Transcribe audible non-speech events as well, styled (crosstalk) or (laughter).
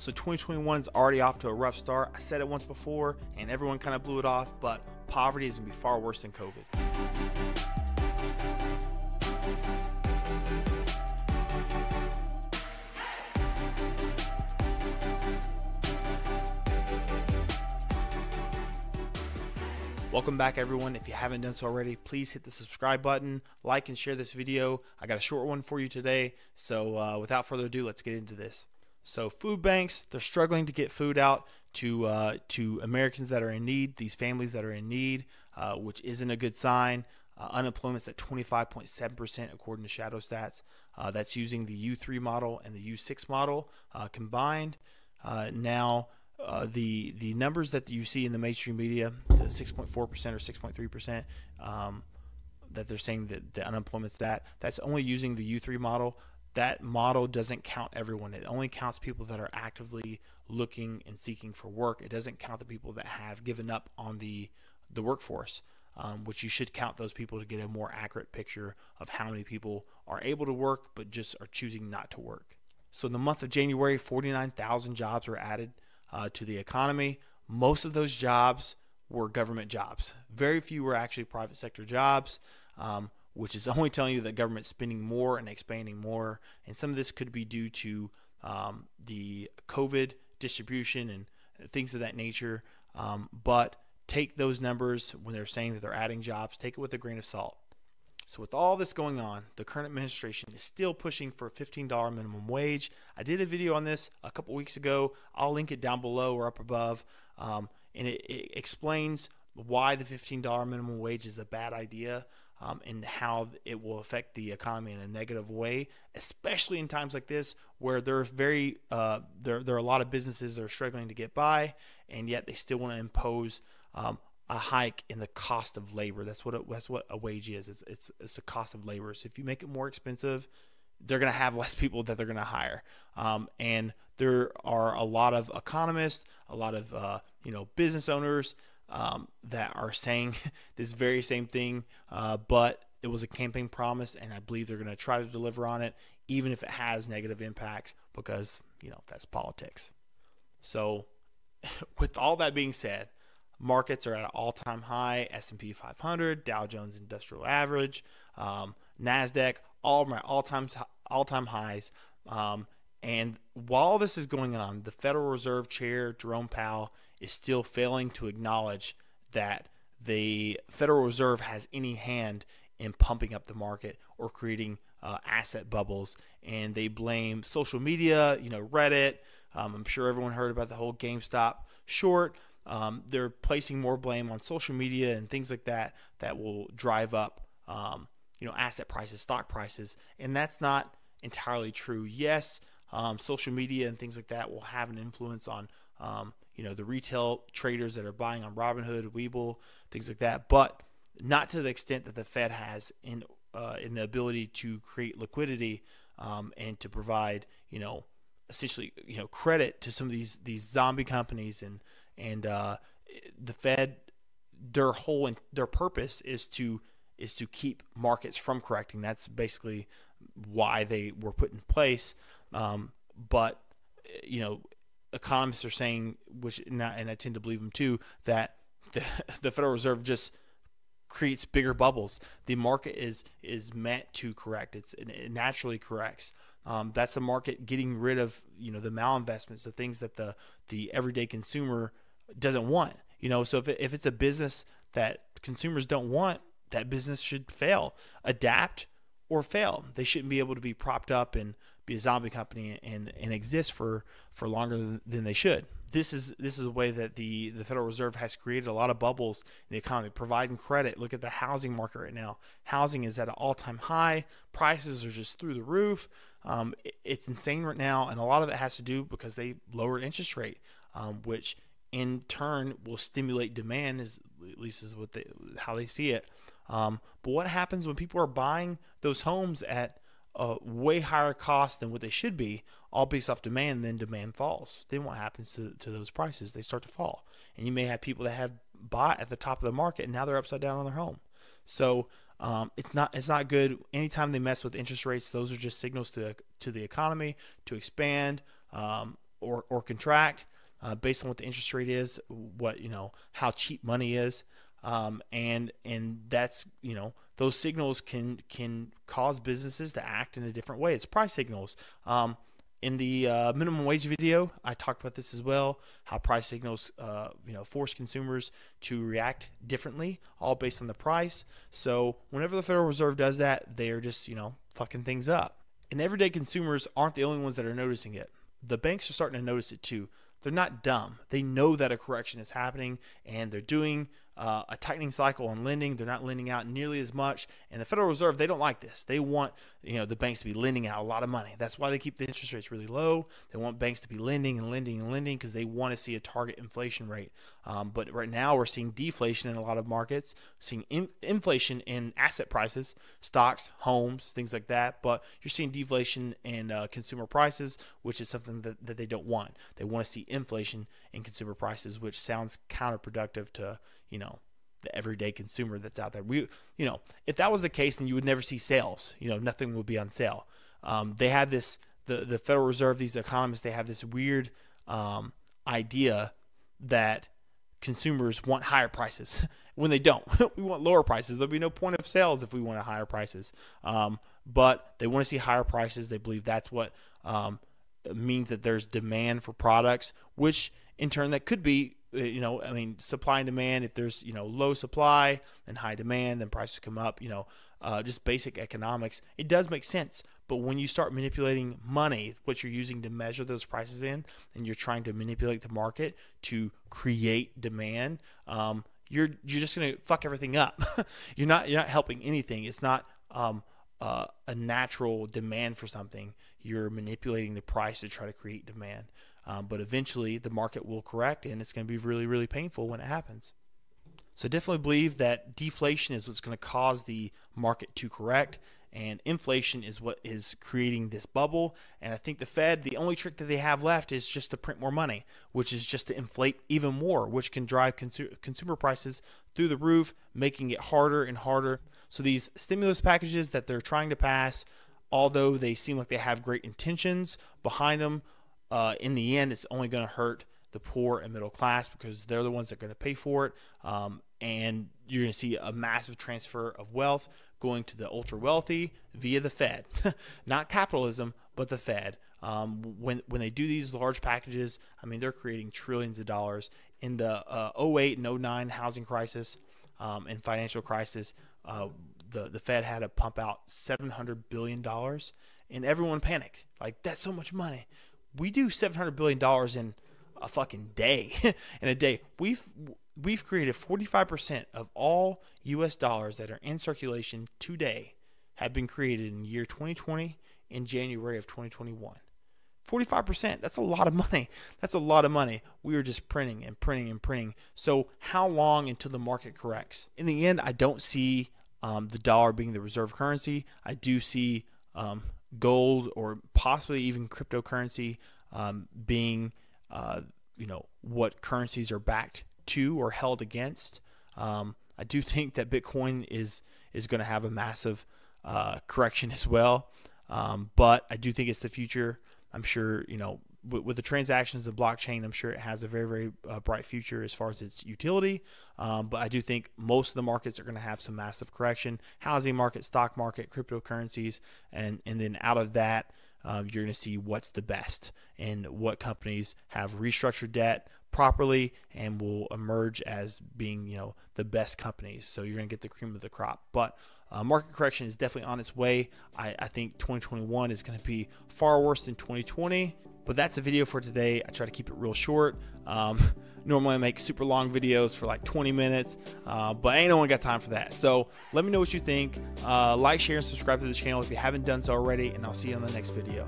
So 2021 is already off to a rough start. I said it once before, and everyone kind of blew it off, but poverty is going to be far worse than COVID. Welcome back everyone. If you haven't done so already, please hit the subscribe button, like and share this video. I got a short one for you today. So uh, without further ado, let's get into this. So food banks, they're struggling to get food out to uh, to Americans that are in need, these families that are in need, uh, which isn't a good sign. Uh, unemployment's at 25.7% according to Shadow Stats. Uh, that's using the U3 model and the U6 model uh, combined. Uh, now, the the numbers that you see in the mainstream media, the 6.4% or 6.3%, um, that they're saying that the unemployment's at, that's only using the U3 model. That model doesn't count everyone. It only counts people that are actively looking and seeking for work. It doesn't count the people that have given up on the the workforce, um, which you should count those people to get a more accurate picture of how many people are able to work but just are choosing not to work. So in the month of January, 49,000 jobs were added uh, to the economy. Most of those jobs were government jobs. Very few were actually private sector jobs, um, which is only telling you that government's spending more and expanding more. And some of this could be due to um, the COVID distribution and things of that nature. Um, but take those numbers when they're saying that they're adding jobs, take it with a grain of salt. So, with all this going on, the current administration is still pushing for a $15 minimum wage. I did a video on this a couple weeks ago. I'll link it down below or up above. Um, and it, it, explains why the $15 minimum wage is a bad idea um, and how it will affect the economy in a negative way, especially in times like this where there are very uh, there, there are a lot of businesses that are struggling to get by, and yet they still want to impose um, a hike in the cost of labor. That's what it, that's what a wage is. It's it's it's the cost of labor. So if you make it more expensive, they're going to have (laughs) less people that they're going to hire. Um, and there are a lot of economists, a lot of uh, you know business owners um, that are saying (laughs) this very same thing. Uh, but it was a campaign promise, and I believe they're going to try to deliver on it, even if it has negative impacts, because you know that's politics. So, (laughs) with all that being said markets are at an all-time high s&p 500 dow jones industrial average um, nasdaq all my all-time all-time highs um, and while this is going on the federal reserve chair jerome powell is still failing to acknowledge that the federal reserve has any hand in pumping up the market or creating uh, asset bubbles. And they blame social media you know reddit. Um, i'm sure everyone heard about the whole gamestop short. Um, they're placing more blame on social media and things like that that will drive up um, you know asset prices stock prices. And that's not entirely true. Yes um, social media and things like that will have an influence on um, you know the retail traders that are buying on robinhood webull things like that but not to the extent that the fed has in uh, in the ability to create liquidity um, and to provide you know essentially you know credit to some of these these zombie companies and and uh, the Fed, their whole and their purpose is to is to keep markets from correcting. That's basically why they were put in place. Um, but you know, economists are saying, which and I tend to believe them too, that the, (laughs) the Federal Reserve just creates bigger bubbles. The market is is meant to correct. It's it naturally corrects. Um, that's the market getting rid of you know the malinvestments, the things that the the everyday consumer doesn't want. You know, so if, it, if it's a business that consumers don't want, that business should fail, adapt or fail. They shouldn't be able to be propped up and be a zombie company and, and exist for, for longer than, than they should. This is this is a way that the, the Federal Reserve has created a lot of bubbles in the economy, providing credit. Look at the housing market right now. Housing is at an all time high. Prices are just through the roof. Um, it, it's insane right now, and a lot of it has to do because they lowered interest rate, um, which in turn will stimulate demand is at least is what they how they see it um, but what happens when people are buying those homes at a way higher cost than what they should be all based off demand then demand falls. Then what happens to, to those prices? They start to fall. And you may have people that have bought at the top of the market and now they're upside down on their home. So um, it's not it's not good. Anytime they mess with interest rates those are just signals to to the economy to expand um, or, or contract uh, based on what the interest rate is, what you know, how cheap money is, um, and and that's you know those signals can can cause businesses to act in a different way. It's price signals. Um, in the uh, minimum wage video, I talked about this as well. How price signals, uh, you know, force consumers to react differently, all based on the price. So whenever the Federal Reserve does that, they are just you know fucking things up. And everyday consumers aren't the only ones that are noticing it. The banks are starting to notice it too. They're not dumb. They know that a correction is happening, and they're doing uh, a tightening cycle on lending. They're not lending out nearly as much, and the Federal Reserve they don't like this. They want you know the banks to be lending out a lot of money. That's why they keep the interest rates really low. They want banks to be lending and lending and lending because they want to see a target inflation rate. Um, but right now we're seeing deflation in a lot of markets, seeing in, inflation in asset prices, stocks, homes, things like that. But you're seeing deflation in uh, consumer prices, which is something that, that they don't want. They want to see inflation in consumer prices, which sounds counterproductive to you know the everyday consumer that's out there. We, you know, if that was the case, then you would never see sales. You know, nothing would be on sale. Um, they have this, the the Federal Reserve, these economists, they have this weird um, idea that consumers want higher prices (laughs) when they don't. (laughs) we want lower prices. There'll be no point of sales if we want higher prices. Um, but they want to see higher prices. They believe that's what um, means that there's demand for products, which in turn that could be you know, I mean, supply and demand. If there's you know low supply and high demand, then prices come up. You know, uh, just basic economics. It does make sense. But when you start manipulating money, what you're using to measure those prices in, and you're trying to manipulate the market to create demand, um, you're you're just gonna fuck everything up. (laughs) you're not you're not helping anything. It's not um, uh, a natural demand for something. You're manipulating the price to try to create demand. Um, but eventually the market will correct and it's going to be really, really painful when it happens. So definitely believe that deflation is what's going to cause the market to correct and inflation is what is creating this bubble. And I think the Fed, the only trick that they have left is just to print more money, which is just to inflate even more, which can drive consu- consumer prices through the roof, making it harder and harder. So these stimulus packages that they're trying to pass, although they seem like they have great intentions behind them, uh, in the end, it's only going to hurt the poor and middle class because they're the ones that are going to pay for it. Um, and you're going to see a massive transfer of wealth going to the ultra wealthy via the Fed, (laughs) not capitalism, but the Fed. Um, when when they do these large packages, I mean they're creating trillions of dollars. In the uh, 08 and 09 housing crisis um, and financial crisis, uh, the the Fed had to pump out 700 billion dollars, and everyone panicked. Like that's so much money we do 700 billion dollars in a fucking day (laughs) in a day. We've we've created 45% of all US dollars that are in circulation today have been created in year 2020 in January of 2021 45% that's a lot of money. (laughs) That's a lot of money. We are just printing and printing and printing. So how long until the market corrects? In the end i don't see um, the dollar being the reserve currency. I do see um, gold or possibly even cryptocurrency um, being uh, you know what currencies are backed to or held against. Um, I do (laughs) think that Bitcoin is is going to have a massive uh, correction as well, um, but I do think it's the future. I'm sure you know with, with, the transactions of blockchain, I'm sure it has a very, very uh, bright future as far as its utility. Um, but I do think most of the markets are going to have some massive correction: housing market, stock market, cryptocurrencies, and and then out of that, um, you're going to see what's the best and what companies have restructured debt properly and will emerge as being you know the best companies. So you're going to get the cream of the crop, but. Uh, market correction is definitely on its way. I, I think 2021 is going to be far worse than 2020. But that's a video for today. I try to keep it real short. Um, (laughs) normally I make super long videos for like 20 minutes, uh, but ain't no one got time for that. So let me know what you think. Uh, like, share, and subscribe to the channel if you haven't done so already, and I'll see you on the next video.